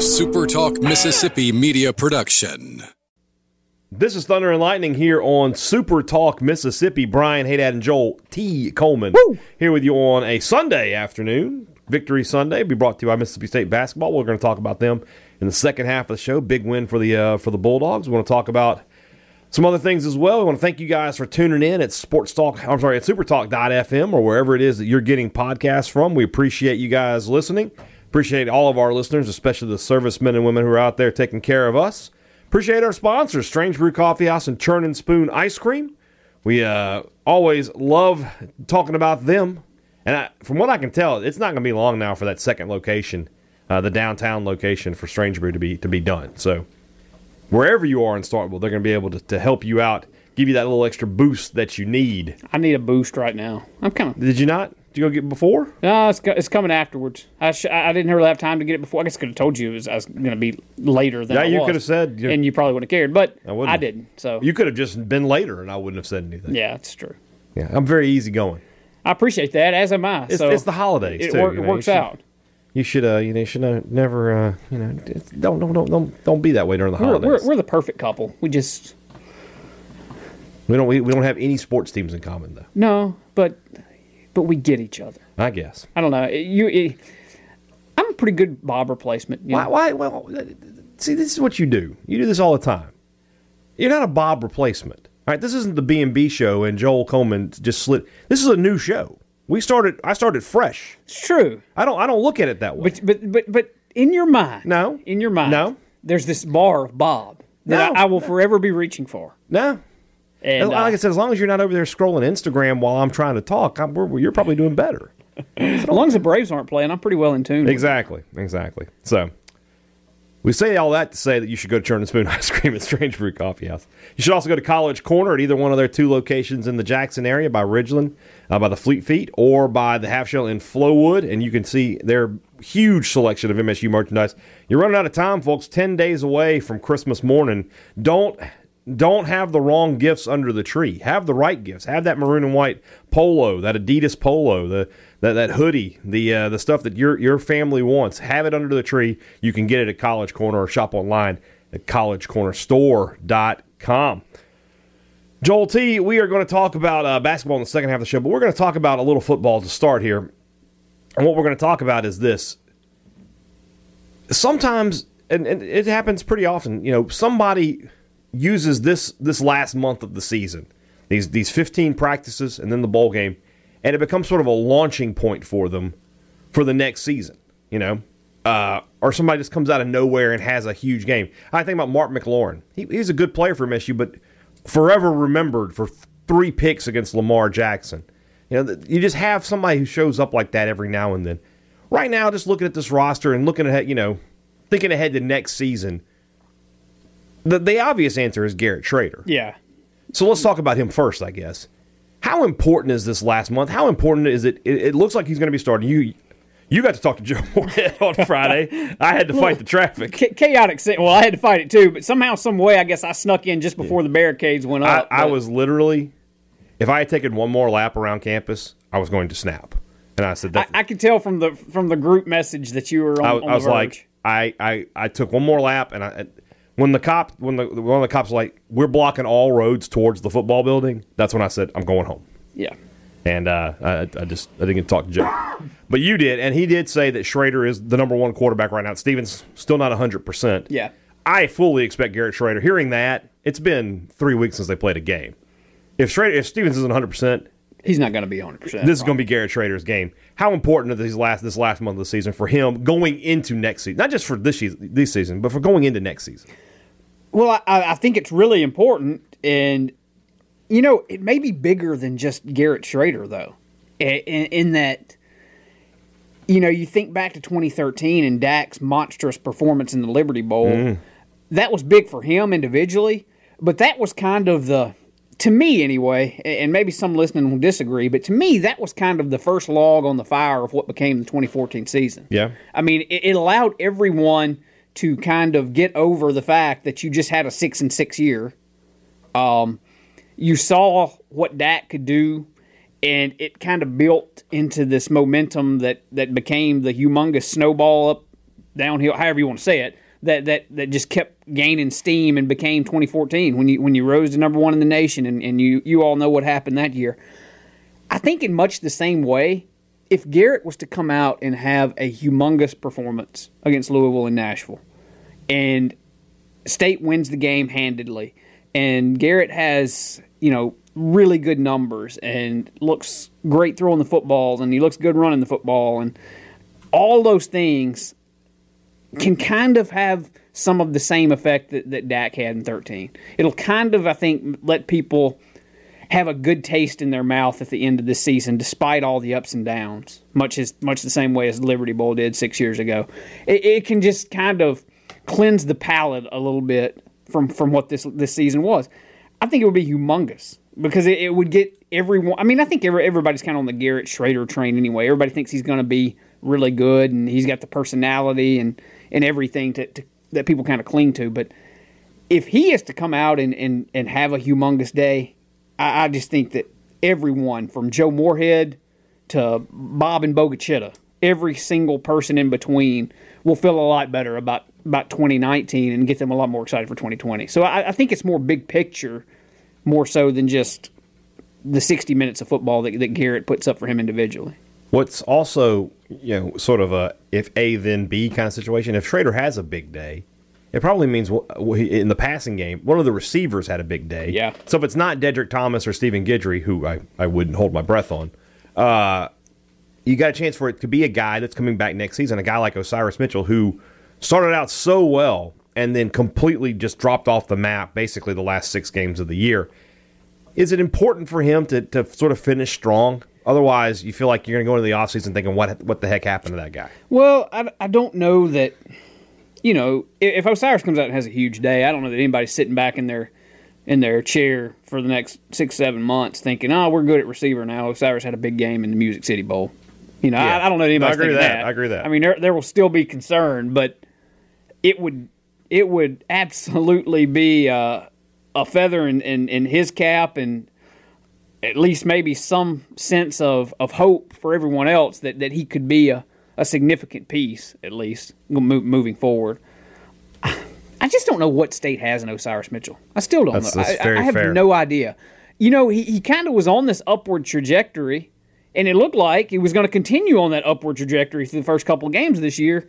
a Super Talk Mississippi media production. This is Thunder and Lightning here on Super Talk Mississippi. Brian Haydad and Joel T. Coleman here with you on a Sunday afternoon. Victory Sunday be brought to you by Mississippi State basketball. We're going to talk about them in the second half of the show. Big win for the uh, for the Bulldogs. We want to talk about some other things as well. We want to thank you guys for tuning in at Sports Talk. I'm sorry, at SuperTalk.fm or wherever it is that you're getting podcasts from. We appreciate you guys listening. Appreciate all of our listeners, especially the servicemen and women who are out there taking care of us. Appreciate our sponsors, Strange Brew Coffee House and Churn and Spoon Ice Cream. We uh, always love talking about them. And I, from what I can tell, it's not going to be long now for that second location, uh, the downtown location for Strange Brew to be to be done. So wherever you are in Starkville, they're going to be able to, to help you out, give you that little extra boost that you need. I need a boost right now. I'm kind of. Did you not? Did you go get it before? No, it's, it's coming afterwards. I sh- I didn't really have time to get it before. I guess I could have told you it was, I was going to be later than Yeah, I you was. could have said. You, and you probably wouldn't have cared, but I I, didn't. So you could have just been later, and I wouldn't have said anything. yeah, it's true. Yeah, I'm very easy going. I appreciate that, as am I. It's, so it's the holidays it, too. wor- you it know, works you should- out. You should, uh, you know, you should uh, never, uh, you know, don't, don't, don't, don't, don't be that way during the We're, holidays. we're, we're the perfect couple. We just we don't, we, we don't have any sports teams in common though. no, but but we get each other. I guess. I don't know. You, it, I'm a pretty good Bob replacement. you Why? know. Why? Well, see, this is what you do. You do this all the time. You're not a Bob replacement. All right, this isn't the B and B show, and Joel Coleman just slid. This is a new show. We started. I started fresh. It's true. I don't. I don't look at it that way. But but but but in your mind, No. in your mind, No. there's this bar of Bob that No. I, I will forever be reaching for. no. And like I uh, said, as long as you're not over there scrolling Instagram while I'm trying to talk, I'm, we're, you're probably doing better. as long as the Braves aren't playing, I'm pretty well in tune. Exactly. Exactly. So we say all that to say that you should go to Churn and Spoon Ice Cream at Strange Brew Coffee House. You should also go to College Corner at either one of their two locations in the Jackson area by Ridgeland, uh, by the Fleet Feet, or by the Half Shell in Flowwood, and you can see their huge selection of MSU merchandise. You're running out of time, folks. Ten days away from Christmas morning. Don't don't have the wrong gifts under the tree. Have the right gifts. Have that maroon and white polo, that Adidas polo, the that, that hoodie, the uh, the stuff that your your family wants. Have it under the tree. You can get it at College Corner or shop online at collegecornerstore.com. Joel T, we are going to talk about uh, basketball in the second half of the show, but we're going to talk about a little football to start here. And what we're going to talk about is this. Sometimes, and, and it happens pretty often, you know, somebody uses this this last month of the season, these these 15 practices and then the bowl game, and it becomes sort of a launching point for them for the next season. You know, uh, or somebody just comes out of nowhere and has a huge game. I think about Mark McLaurin. He, he's a good player for MSU, but forever remembered for th- three picks against Lamar Jackson. You know, you just have somebody who shows up like that every now and then. Right now, just looking at this roster and looking ahead, you know, thinking ahead to next season. The the obvious answer is Garrett Shrader. Yeah. So let's talk about him first, I guess. How important is this last month? How important is it? It, it looks like he's going to be starting. You you got to talk to Joe Moorhead on Friday. I had to fight the traffic. Cha- chaotic. Well, I had to fight it too, but somehow, some way, I guess I snuck in just before the barricades went up. I but- was literally, if I had taken one more lap around campus, I was going to snap. And I said, I, that, I could tell from the from the group message that you were on, I, on I was verge. like, I, I, I took one more lap, and I, when the cop, when the one of the cops like, we're blocking all roads towards the football building. That's when I said, I'm going home. yeah. And uh, I, I just I didn't get to talk to Joe, but you did, and he did say that Shrader is the number one quarterback right now. Stevens still not hundred percent. Yeah. I fully expect Garrett Shrader. Hearing that, it's been three weeks since they played a game. If Shrader, if Stevens isn't hundred percent, He's not going to be 100. percent this is going to be Garrett Shrader's game. How important is these last this last month of the season for him going into next season? Not just for this season, this season, but for going into next season. Well, I, I think it's really important, and you know, it may be bigger than just Garrett Shrader, though, in, in that. You know, you think back to 2013 and Dak's monstrous performance in the Liberty Bowl. Mm. That was big for him individually, but that was kind of the, to me anyway, and maybe some listening will disagree, but to me, that was kind of the first log on the fire of what became the 2014 season. Yeah. I mean, it, it allowed everyone to kind of get over the fact that you just had a six and six year. Um, you saw what Dak could do, and it kind of built into this momentum that that became the humongous snowball up downhill, however you want to say it, that that that just kept gaining steam and became 2014 when you when you rose to number one in the nation, and, and you you all know what happened that year. I think in much the same way, if Garrett was to come out and have a humongous performance against Louisville and Nashville, and State wins the game handedly, and Garrett has you know really good numbers and looks great throwing the football, and he looks good running the football, and all those things can kind of have some of the same effect that, that Dak had in 13. It'll kind of, I think, let people have a good taste in their mouth at the end of the season, despite all the ups and downs, much as much the same way as Liberty Bowl did six years ago. It, it can just kind of cleanse the palate a little bit from from what this this season was. I think it would be humongous because it, it would get everyone. I mean, I think every, everybody's kind of on the Garrett Shrader train anyway. Everybody thinks he's going to be really good, and he's got the personality and and everything to, to that people kind of cling to. But if he is to come out and and, and have a humongous day, I, I just think that everyone from Joe Moorhead to Bob and Bogachita, every single person in between will feel a lot better about about 2019 and get them a lot more excited for 2020. So I, I think it's more big picture, more so than just the 60 minutes of football that, that Garrett puts up for him individually. What's also, you know, sort of a if A then B kind of situation. If Shrader has a big day, it probably means in the passing game, one of the receivers had a big day. Yeah. So if it's not Deddrick Thomas or Stephen Guidry, who I, I wouldn't hold my breath on, uh, you got a chance for it to be a guy that's coming back next season, a guy like Osiris Mitchell, who started out so well and then completely just dropped off the map basically the last six games of the year. Is it important for him to, to sort of finish strong? Otherwise, you feel like you're going to go into the offseason thinking, what, what the heck happened to that guy? Well, I, I don't know that, you know, if Osiris comes out and has a huge day, I don't know that anybody's sitting back in their in their chair for the next six, seven months thinking, oh, we're good at receiver now. Osiris had a big game in the Music City Bowl. You know, yeah. I, I, don't know that anybody's no, I agree that. that. I agree that. I mean, there, there will still be concern, but it would it would absolutely be uh, a feather in, in, in his cap and at least maybe some sense of, of hope for everyone else that, that he could be a, a significant piece, at least, moving forward. I just don't know what state has an Osiris Mitchell. I still don't that's, know. That's I, I, have fair. no idea. You know, he, he kind of was on this upward trajectory, and it looked like he was going to continue on that upward trajectory through the first couple of games this year,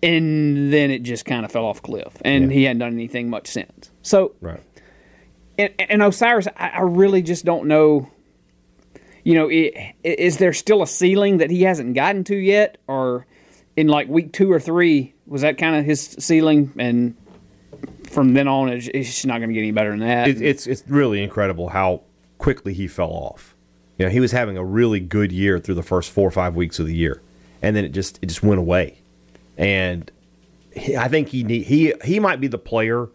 and then it just kind of fell off a cliff, and yeah. he hadn't done anything much since. So, right and, and Osiris, I, I, really just don't know. You know, it, is there still a ceiling that he hasn't gotten to yet, or in like week two or three was that kind of his ceiling, and from then on it's, it's not going to get any better than that. It, it's it's really incredible how quickly he fell off. You know, he was having a really good year through the first four or five weeks of the year, and then it just it just went away. And he, I think he need, he he might be the player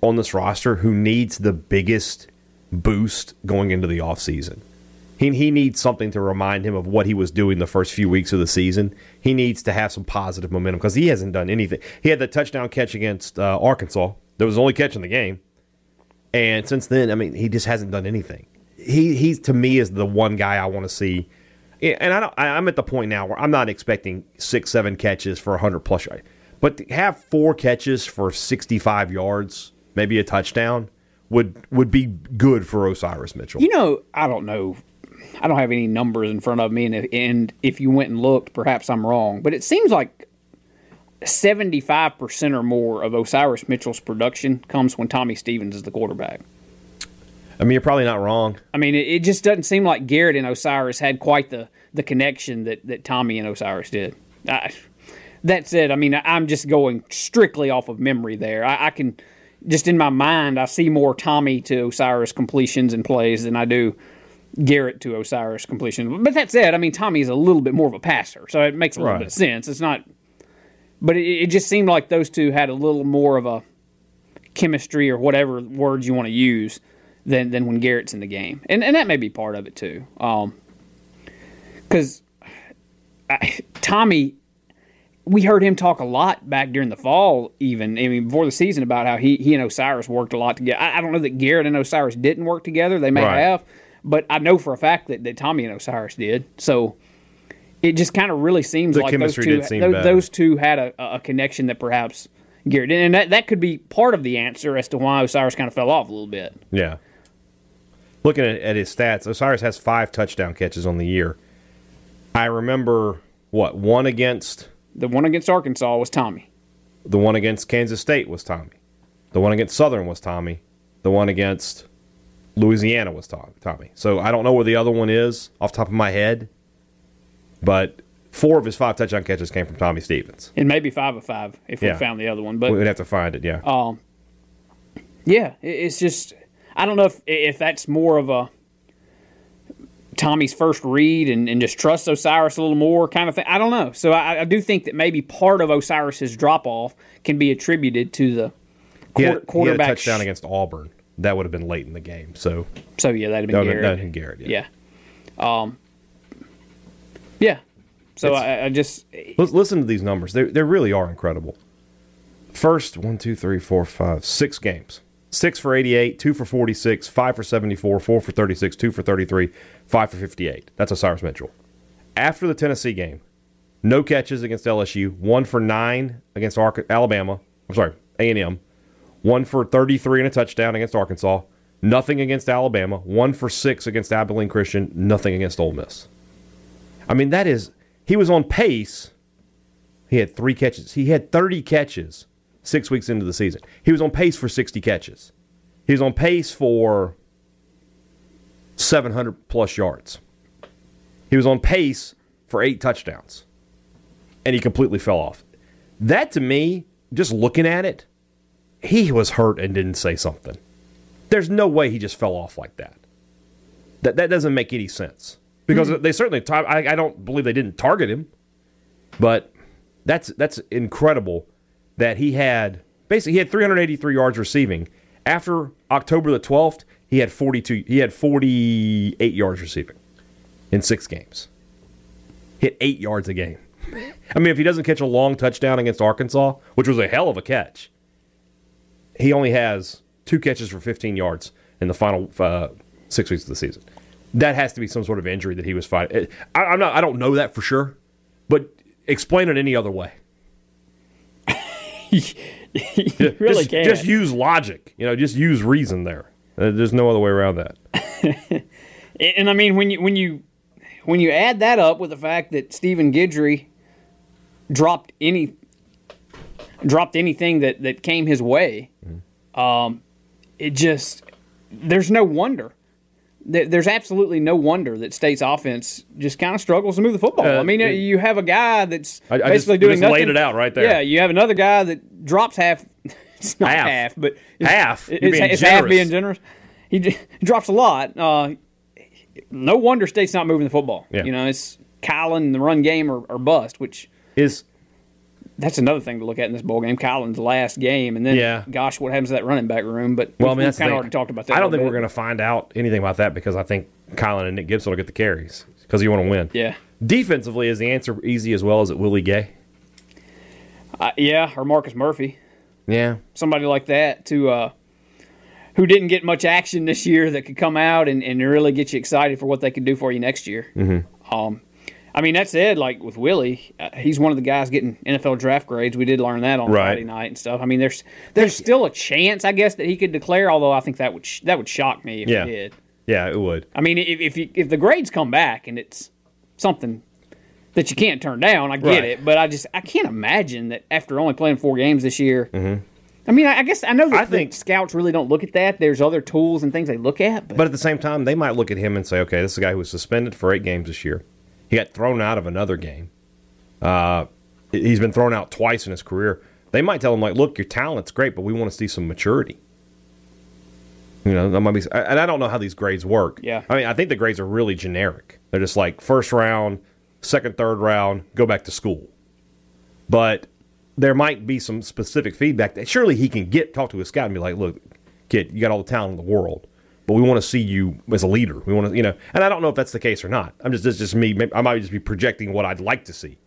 on this roster who needs the biggest boost going into the offseason. He, he needs something to remind him of what he was doing the first few weeks of the season. He needs to have some positive momentum because he hasn't done anything. He had the touchdown catch against uh, Arkansas. That was the only catch in the game. And since then, I mean, he just hasn't done anything. He he's to me is the one guy I want to see. And I don't, I'm at the point now where I'm not expecting six, seven catches for 100 plus yards. But to have four catches for 65 yards maybe a touchdown would would be good for Osiris Mitchell. You know, I don't know. I don't have any numbers in front of me, and if, and if you went and looked, perhaps I'm wrong, but it seems like 75% or more of Osiris Mitchell's production comes when Tommy Stevens is the quarterback. I mean, you're probably not wrong. I mean, it, it just doesn't seem like Garrett and Osiris had quite the, the connection that, that Tommy and Osiris did. I, that said, I mean, I'm just going strictly off of memory there. I, I can – just in my mind, I see more Tommy to Osiris completions and plays than I do Garrett to Osiris completion. But that said, I mean Tommy is a little bit more of a passer, so it makes a little right. bit of sense. It's not, but it, it, just seemed like those two had a little more of a chemistry or whatever words you want to use than than when Garrett's in the game, and and that may be part of it too. Because um, Tommy we heard him talk a lot back during the fall, even I mean before the season, about how he he and Osiris worked a lot together. I, I don't know that Garrett and Osiris didn't work together; they may right. have, but I know for a fact that, that Tommy and Osiris did. So it just kind of really seems The like those two, did seem tho- those two had a, a connection that perhaps Garrett did, and that that could be part of the answer as to why Osiris kind of fell off a little bit. Yeah. Looking at, at his stats, Osiris has five touchdown catches on the year. I remember what one against The one against Arkansas was Tommy. the one against Kansas State was Tommy. The one against Southern was Tommy. The one against Louisiana was Tommy. So I don't know where the other one is off the top of my head, but four of his five touchdown catches came from Tommy Stevens. And maybe five of five if Yeah. we found the other one. But We'd have to find it. Yeah. Um, yeah, it's just I don't know if if that's more of a Tommy's first read and, and just trust Osiris a little more kind of thing. I don't know. So I, I do think that maybe part of Osiris's drop off can be attributed to the he, had, quarter, he had a quarterback. touchdown against Auburn. That would have been late in the game. So so yeah, that'd have been Garrett. been Garrett. Yeah. yeah. Um. Yeah. So I, I just Lis- Listen to these numbers. They they really are incredible. First, one, two, three, four, five, six games. Six for 88, two for 46, five for 74, four for 36, two for 33, five for 58. That's Osiris Mitchell. After the Tennessee game, no catches against LSU, one for nine against Alabama. I'm sorry, A&M. One for 33 and a touchdown against Arkansas. Nothing against Alabama. One for six against Abilene Christian. Nothing against Ole Miss. I mean, that is he was on pace. He had three catches. He had 30 catches six weeks into the season. He was on pace for 60 catches. He was on pace for 700 plus yards. He was on pace for eight touchdowns. And he completely fell off. That to me, just looking at it, he was hurt and didn't say something. There's no way he just fell off like that. That that doesn't make any sense because mm-hmm. they certainly. I, I don't believe they didn't target him, but that's that's incredible that he had basically he had 383 yards receiving after October the 12th. He had 42. He had 48 yards receiving in six games. Hit eight yards a game. I mean, if he doesn't catch a long touchdown against Arkansas, which was a hell of a catch, he only has two catches for 15 yards in the final uh, six weeks of the season. That has to be some sort of injury that he was fighting. I, I'm not. I don't know that for sure, but explain it any other way. you really just, can't. just use logic. You know, just use reason there. Uh, There's no other way around that. And, and I mean, when you when you when you add that up with the fact that Stephen Guidry dropped any dropped anything that that came his way, um, it just there's no wonder. There's absolutely no wonder that State's offense just kind of struggles to move the football. Uh, I mean, it- you have a guy that's I- I just- basically you doing just nothing. laid it out right there. Yeah, you have another guy that drops half. It's not Half. half, but it's, Half? It's, being it's half being generous. He, he drops a lot. Uh, no wonder State's not moving the football. Yeah. You know, it's Kylin and the run game or, or bust, which Is that's another thing to look at in this bowl game. Kylin's last game, and then Yeah. gosh, what happens to that running back room? But well, I mean, that's the kind of already talked about that. I don't think little we're going to find out anything about that because I think Kylin and Nick Gibson will get the carries because you want to win. Yeah, Defensively, is the answer easy as well as it Willie Gay? uh, yeah, or Marcus Murphy, Yeah. somebody like that to uh, who didn't get much action this year that could come out and, and really get you excited for what they could do for you next year. Mm-hmm. Um, I mean, that said, like with Willie, uh, he's one of the guys getting NFL draft grades. We did learn that on Right. Friday night and stuff. I mean, there's there's still a chance, I guess, that he could declare. Although I think that would sh- that would shock me if Yeah. he did. Yeah, it would. I mean, if if, you, if the grades come back and it's something that you can't turn down, I get Right. it. But I just I can't imagine that after only playing four games this year. I mean, I I guess I know that Mm-hmm. I think- scouts really don't look at that. There's other tools and things they look at, but, But at the same time, they might look at him and say, okay, this is a guy who was suspended for eight games this year. He got thrown out of another game. Uh, he's been thrown out twice in his career. They might tell him, like, look, your talent's great, but we want to see some maturity. You know, that might be, and I don't know how these grades work. Yeah. I mean, I think the grades are really generic. They're just like first round, second, third round, go back to school. But there might be some specific feedback that surely he can get, talk to his scout and be like, look, kid, you got all the talent in the world, but we want to see you as a leader. We want to, you know, and I don't know if that's the case or not. I'm just, it's just me. I might just be projecting what I'd like to see,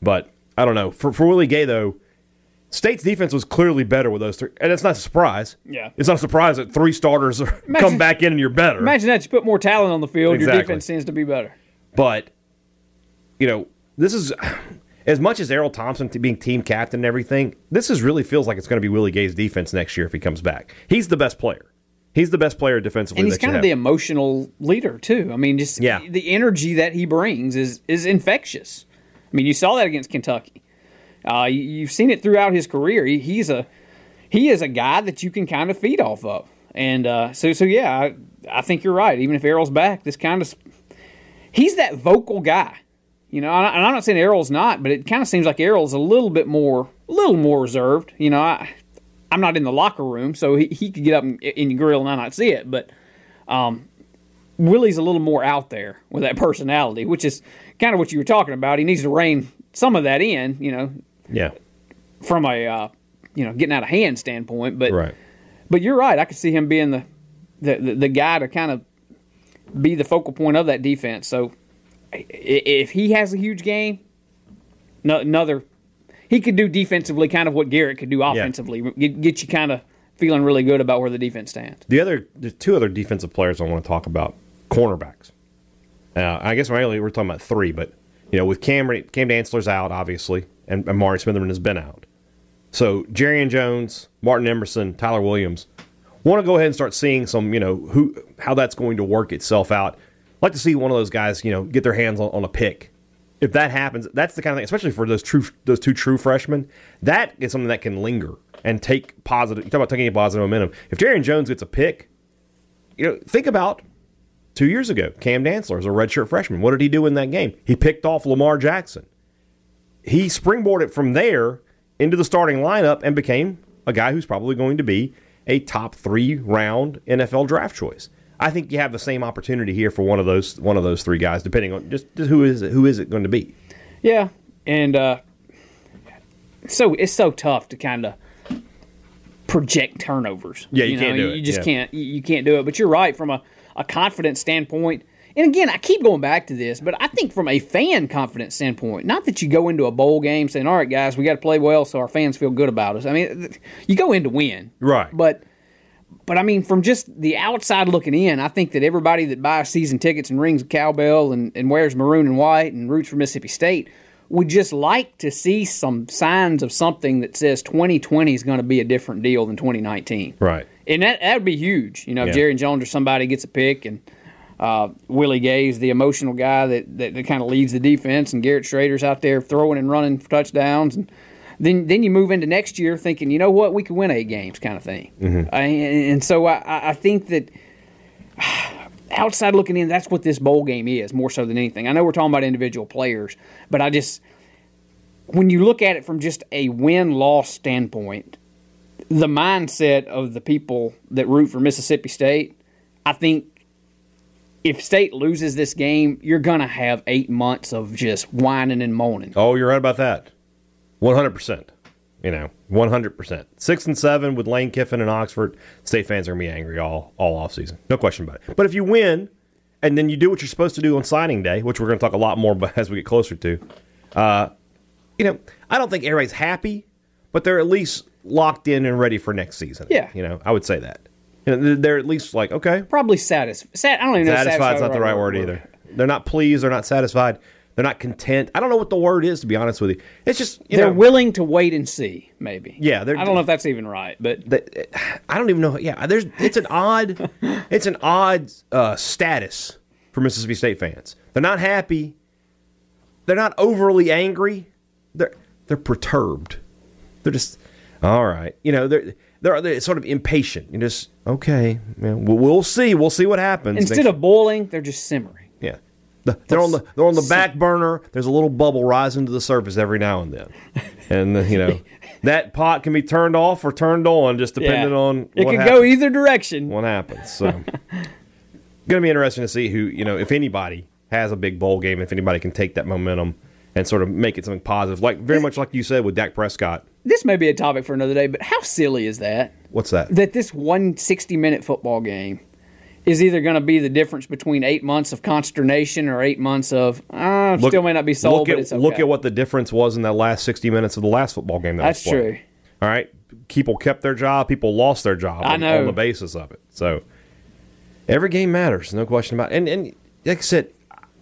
but I don't know. For, for Willie Gay, though, State's defense was clearly better with those three, and it's not a surprise. Yeah. it's not a surprise that three starters Imagine- come back in and you're better. imagine that you put more talent on the field, your defense tends to be better. But you know, this is as much as Errol Thompson being team captain and everything. This is really feels like it's going to be Willie Gay's defense next year if he comes back. He's the best player. He's the best player defensively. and he's kind of have. the emotional leader too. I mean, just Yeah. the energy that he brings is is infectious. I mean, you saw that against Kentucky. Uh, you, you've seen it throughout his career. He, he's a he is a guy that you can kind of feed off of, and uh, so so yeah, I, I think you're right. Even if Errol's back, this kind of he's that vocal guy. You know, and I'm not saying Errol's not, but it kind of seems like Errol's a little bit more, a little more reserved. You know, I, I'm not in the locker room, so he, he could get up in, the grill and I not see it. But um, Willie's a little more out there with that personality, which is kind of what you were talking about. He needs to rein some of that in, you know, yeah, from a uh, you know getting out of hand standpoint. But right. but you're right. I could see him being the the, the, the guy to kind of be the focal point of that defense. So if he has a huge game, no, another he could do defensively kind of what Garrett could do offensively. Get, get you kind of feeling really good about where the defense stands. The other, there's two other defensive players I want to talk about. Cornerbacks. Uh, I guess really we're talking about three, but you know, with Cam Cam Dantzler's out, obviously, and, and Mari Smitherman has been out. So Jarrian Jones, Martin Emerson, Tyler Williams, want to go ahead and start seeing some, you know, who how that's going to work itself out. I'd like to see one of those guys, you know, get their hands on, on a pick. If that happens, that's the kind of thing, especially for those true those two true freshmen. That is something that can linger and take positive. You talk about taking a positive momentum. If Jarrian Jones gets a pick, you know, think about two years ago. Cam Dantzler is a redshirt freshman. What did he do in that game? He picked off Lamar Jackson. He springboarded from there into the starting lineup and became a guy who's probably going to be a top three round NFL draft choice. I think you have the same opportunity here for one of those one of those three guys, depending on just, just who is it, who is it going to be. Yeah, and uh, so it's so tough to kind of project turnovers. Yeah, you can't do you, it, You just yeah. can't. You you can't do it. But you're right from a, a confidence standpoint. And again, I keep going back to this, but I think from a fan confidence standpoint, not that you go into a bowl game saying, "All right, guys, we got to play well so our fans feel good about us." I mean, you go in to win, Right. But but I mean, from just the outside looking in, I think that everybody that buys season tickets and rings a cowbell and, and wears maroon and white and roots for Mississippi State would just like to see some signs of something that says 2020 is going to be a different deal than 2019. Right. And that that would be huge. You know, if Jarrian Jones or somebody gets a pick and uh, Willie Gay's the emotional guy that, that, that kind of leads the defense, and Garrett Shrader's out there throwing and running for touchdowns, and then then you move into next year thinking, you know what, we could win eight games, kind of thing. Uh, and, and so I- I, I think that outside looking in, that's what this bowl game is more so than anything. I know we're talking about individual players, but I just when you look at it from just a win loss standpoint, the mindset of the people that root for Mississippi State, I think if State loses this game, you're gonna have eight months of just whining and moaning. Oh, you're right about that. One hundred percent. You know, one hundred percent. Six and seven with Lane Kiffin and Oxford. State fans are gonna be angry all all off season. No question about it. But if you win, and then you do what you're supposed to do on signing day, which we're gonna talk a lot more about as we get closer to, uh, you know, I don't think everybody's happy, but they're at least locked in and ready for next season. Yeah. You know, I would say that. You know, they're at least like, okay, Probably satisfied. Sat- I don't even know. satisfied's not the right word either. They're not pleased. They're not satisfied. They're not content. I don't know what the word is to be honest with you. It's just you They're know, willing to wait and see. Maybe. Yeah, I don't know if that's even right, but I don't even know. Yeah, there's it's an odd it's an odd uh, status for Mississippi State fans. They're not happy. They're not overly angry. They're they're perturbed. They're just all right. You know, they're they're, they're sort of impatient. You just okay. We'll, we'll see. We'll see what happens. instead next- of boiling, they're just simmering. They're on the they're on the back burner. There's a little bubble rising to the surface every now and then, and uh, you know that pot can be turned off or turned on just depending Yeah. on it what could happens go either direction. what happens. So, going to be interesting to see who you know if anybody has a big bowl game, if anybody can take that momentum and sort of make it something positive, like very much like you said with Dak Prescott. This may be a topic for another day, but how silly is that? What's that? That this one 60 minute football game is either going to be the difference between eight months of consternation or eight months of, uh, still may not be sold, look but at, it's okay. Look at what the difference was in that last sixty minutes of the last football game. That That's was true. All right, people kept their job. People lost their job. I on, know. on the basis of it. So every game matters, no question about. It. And and like I said,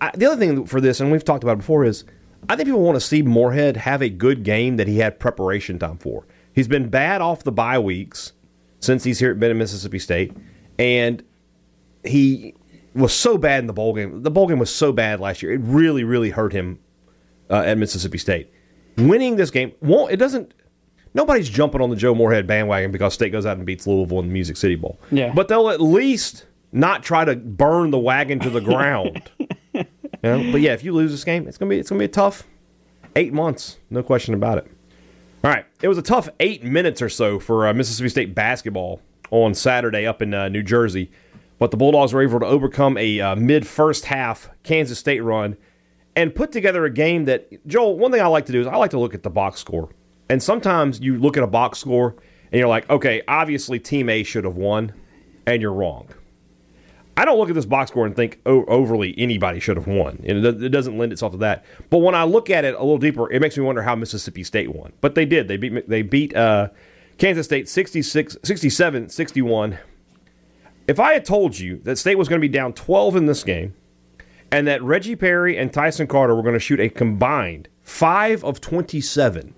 I, the other thing for this, and we've talked about it before, is I think people want to see Moorhead have a good game that he had preparation time for. He's been bad off the bye weeks since he's here been at Mississippi State, and he was so bad in the bowl game. The bowl game was so bad last year; it really, really hurt him uh, at Mississippi State. Winning this game won't. It doesn't. Nobody's jumping on the Joe Moorhead bandwagon because State goes out and beats Louisville in the Music City Bowl. Yeah. but they'll at least not try to burn the wagon to the ground. You know? But yeah, if you lose this game, it's gonna be it's gonna be a tough eight months, no question about it. All right, it was a tough eight minutes or so for uh, Mississippi State basketball on Saturday up in uh, New Jersey, but the Bulldogs were able to overcome a uh, mid first half Kansas State run and put together a game that Joel. One thing I like to do is I like to look at the box score, and sometimes you look at a box score and you're like, okay, obviously Team A should have won, and you're wrong. I don't look at this box score and think overly anybody should have won. And it, it doesn't lend itself to that. But when I look at it a little deeper, it makes me wonder how Mississippi State won. But they did. They beat they beat uh, Kansas State 66, 67 61. If I had told you that State was going to be down 12 in this game and that Reggie Perry and Tyson Carter were going to shoot a combined 5 of 27.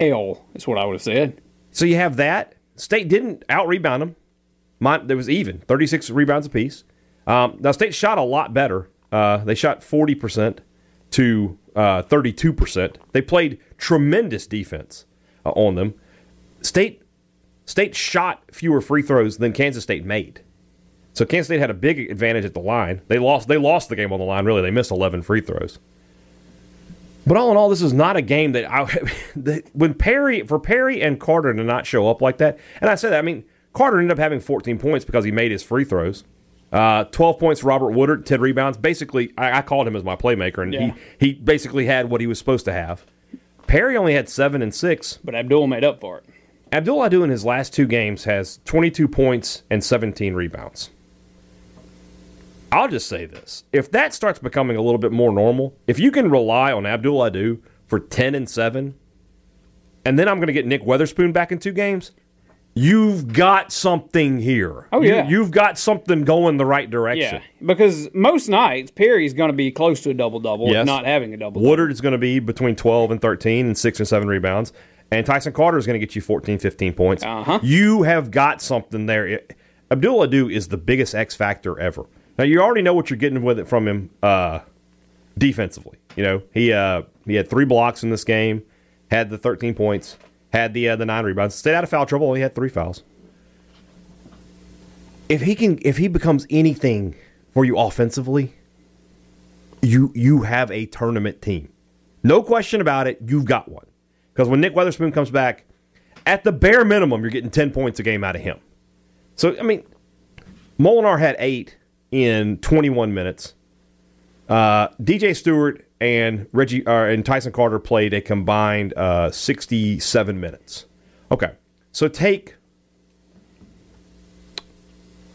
L is what I would have said. So you have that. State didn't out rebound them. Mine, there was even 36 rebounds apiece. Um, now State shot a lot better. Uh, they shot 40 percent to uh, 32 percent. They played tremendous defense uh, on them. State State shot fewer free throws than Kansas State made. So Kansas State had a big advantage at the line. They lost. They lost the game on the line. Really, they missed 11 free throws. But all in all, this is not a game that I. when Perry for Perry and Carter to not show up like that, and I said that I mean Carter ended up having 14 points because he made his free throws. Uh, 12 points for Robert Woodard, 10 rebounds. Basically, I, I called him as my playmaker, and Yeah. he, he basically had what he was supposed to have. Perry only had seven and six. But Abdul made up for it. Abdul Adu in his last two games has 22 points and 17 rebounds. I'll just say this. If that starts becoming a little bit more normal, if you can rely on Abdul Adu for 10 and 7, and then I'm going to get Nick Weatherspoon back in two games, you've got something here. Oh, yeah. you've got something going the right direction. Yeah, because most nights Perry's going to be close to a double double, Yes. not having a double. Woodard is going to be between 12 and 13 and 6 and 7 rebounds. And Tyson Carter is going to get you 14, 15 points. Uh-huh. You have got something there. Abdul Adu is the biggest X factor ever. Now, you already know what you're getting with it from him uh, defensively. You know, he uh, he had three blocks in this game, had the 13 points, had the uh, the nine rebounds, stayed out of foul trouble, only had three fouls. If he can, if he becomes anything for you offensively, you you have a tournament team. No question about it. You've got one. Because when Nick Weatherspoon comes back, at the bare minimum, you're getting 10 points a game out of him. So, I mean, Molinar had eight in 21 minutes. Uh, DJ Stewart and Reggie uh, and Tyson Carter played a combined uh, 67 minutes. Okay, so take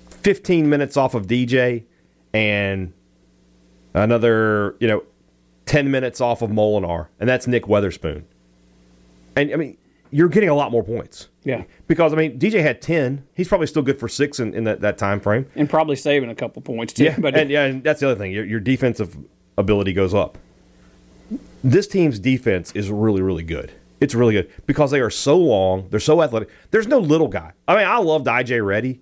15 minutes off of DJ and another, you know, 10 minutes off of Molinar, and that's Nick Weatherspoon. And I mean, you're getting a lot more points. Yeah. Because I mean, DJ had 10. He's probably still good for 6 in, in that, that time frame. and probably saving a couple points too. Yeah, but and, yeah, and that's the other thing. Your, your defensive ability goes up. This team's defense is really, really good. It's really good because they are so long. They're so athletic. There's no little guy. I mean, I loved IJ Ready,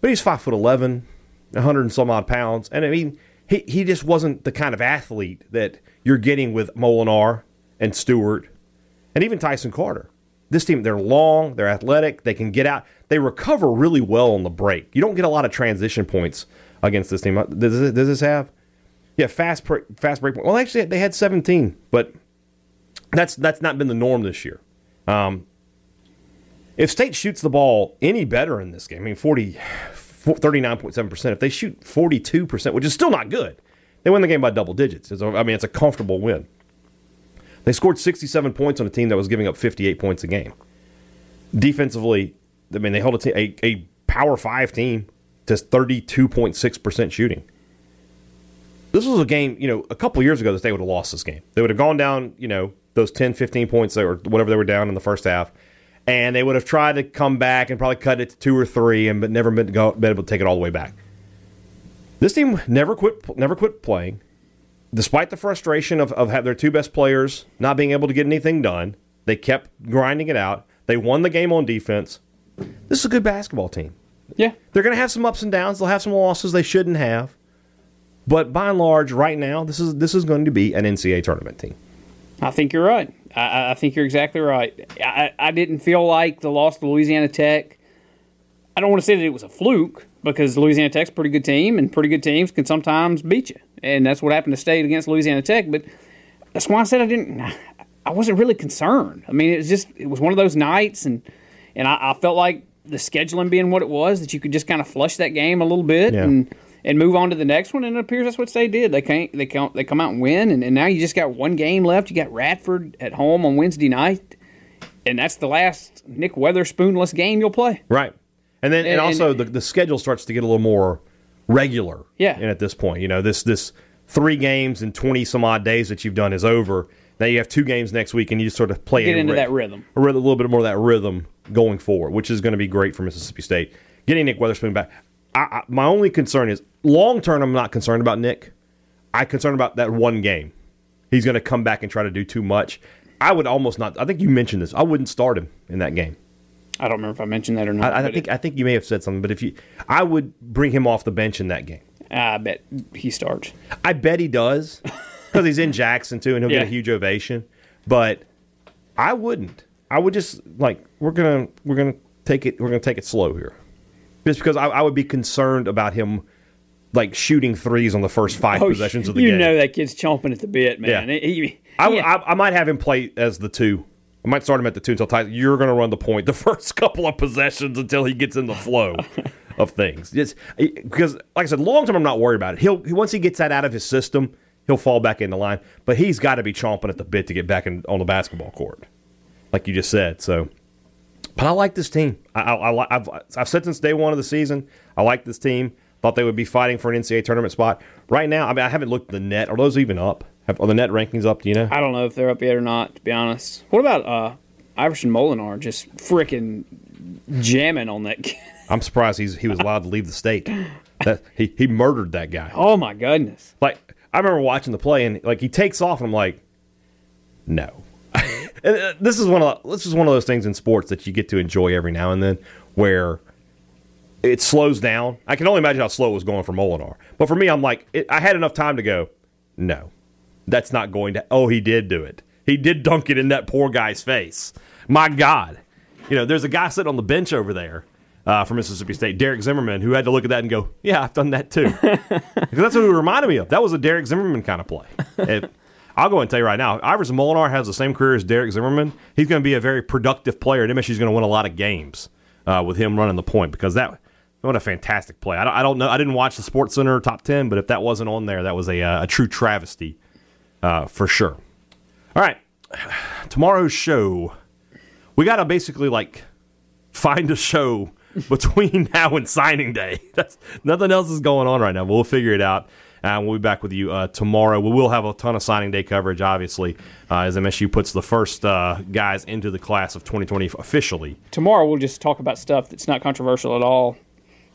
but he's five foot eleven, hundred and some odd pounds, and I mean, he he just wasn't the kind of athlete that you're getting with Molinar and Stewart, and even Tyson Carter. This team, they're long, they're athletic, they can get out, they recover really well on the break. You don't get a lot of transition points against this team. Does this, does this have? Yeah, fast fast break. point. Well, actually, they had 17, but that's that's not been the norm this year. Um, if State shoots the ball any better in this game, I mean 40, 39.7%, if they shoot 42%, which is still not good, they win the game by double digits. It's I mean, it's a comfortable win. They scored 67 points on a team that was giving up 58 points a game. Defensively, I mean, they held a, power five team to 32.6% shooting. This was a game, you know, a couple years ago that they would have lost this game. They would have gone down, you know, those 10, 15 points or whatever they were down in the first half, and they would have tried to come back and probably cut it to two or three, and but never been, go, been able to take it all the way back. This team never quit, never quit playing. Despite the frustration of, of have their two best players not being able to get anything done, they kept grinding it out. They won the game on defense. This is a good basketball team. Yeah. They're going to have some ups and downs. They'll have some losses they shouldn't have. But by and large, right now, this is this is going to be an NCAA tournament team. I think you're right. I, I think you're exactly right. I, I didn't feel like the loss to Louisiana Tech. I don't want to say that it was a fluke because Louisiana Tech's a pretty good team, and pretty good teams can sometimes beat you, and that's what happened to State against Louisiana Tech. But that's why I said I didn't. I wasn't really concerned. I mean, it was just it was one of those nights, and and I, I felt like the scheduling being what it was, that you could just kind of flush that game a little bit Yeah. and and move on to the next one. And it appears that's what State did. They can't they come they come out and win, and, and now you just got one game left. You got Radford at home on Wednesday night, and that's the last Nick Weatherspoonless game you'll play. Right. And then and, And- also and- the, the schedule starts to get a little more regular. Yeah. And at this point, you know, this this three games in twenty some odd days that you've done is over. Now you have two games next week, and you just sort of play Get into that rhythm. a, little bit more of that rhythm going forward, which is going to be great for Mississippi State. Getting Nick Weatherspoon back. I, I, my only concern is long term. I'm not concerned about Nick. I'm concerned about that one game. He's going to come back and try to do too much. I would almost not. I think you mentioned this. I wouldn't start him in that game. I don't remember if I mentioned that or not. I, I think I think you may have said something, but if you, I would bring him off the bench in that game. I bet he starts. I bet he does because he's in Jackson too, and he'll get a huge ovation. But I wouldn't. I would just like we're gonna we're gonna take it we're gonna take it slow here, just because I, I would be concerned about him like shooting threes on the first five oh, possessions of the Oh, you game. know that kid's chomping at the bit, man. Yeah. He- I, w- yeah. I, I might have him play as the two. I might start him at the two until Tyson. You're going to run the point the first couple of possessions until he gets in the flow of things. Just eh, because, like I said, long term, I'm not worried about it. He'll once he gets that out of his system, he'll fall back in the line. But he's got to be chomping at the bit to get back in, on the basketball court, like you just said. So, but I like this team. I, I've, I've said since day one of the season, I like this team. Thought they would be fighting for an NCAA tournament spot. Right now, I mean, I haven't looked at the net. Are those even up? Have, are the net rankings up? Do you know? I don't know if they're up yet or not, to be honest. What about uh, Iverson Molinar just freaking jamming on that kid? I'm surprised he's he was allowed to leave the state. That he, he murdered that guy. Oh, my goodness. Like I remember watching the play and like he takes off and I'm like, no. and uh, this is one of this is one of those things in sports that you get to enjoy every now and then where it slows down. I can only imagine how slow it was going for Molinar. But for me, I'm like, it, I had enough time to go, no, that's not going to. Oh, he did do it. He did dunk it in that poor guy's face. My God. You know, there's a guy sitting on the bench over there uh, from Mississippi State, Derek Zimmerman, who had to look at that and go, yeah, I've done that too. Because that's what it reminded me of. That was a Derek Zimmerman kind of play. If- I'll go and tell you right now, Iverson Molinar has the same career as Derek Zimmerman. He's going to be a very productive player. And MSU's going to win a lot of games uh, with him running the point because that what a fantastic play. I don't, I don't know. I didn't watch the Sports Center top ten, but if that wasn't on there, that was a, uh, a true travesty uh, for sure. All right, tomorrow's show, we got to basically like find a show between now and signing day. That's nothing else is going on right now. We'll figure it out. And we'll be back with you uh, tomorrow. We will have a ton of signing day coverage, obviously, uh, as MSU puts the first uh, guys into the class of 2020 officially. Tomorrow we'll just talk about stuff that's not controversial at all.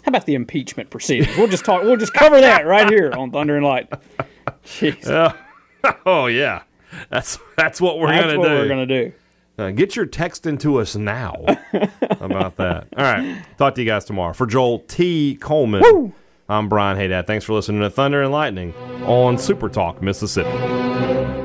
How about the impeachment proceedings? We'll just talk. We'll just cover that right here on Thunder and Light. Jeez, Oh yeah, that's that's what we're that's gonna what do. we're gonna do. Uh, get your text into us now about that. All right. Talk to you guys tomorrow. For Joel T. Coleman, I'm Brian Haydad. Thanks for listening to Thunder and Lightning on Super Talk, Mississippi.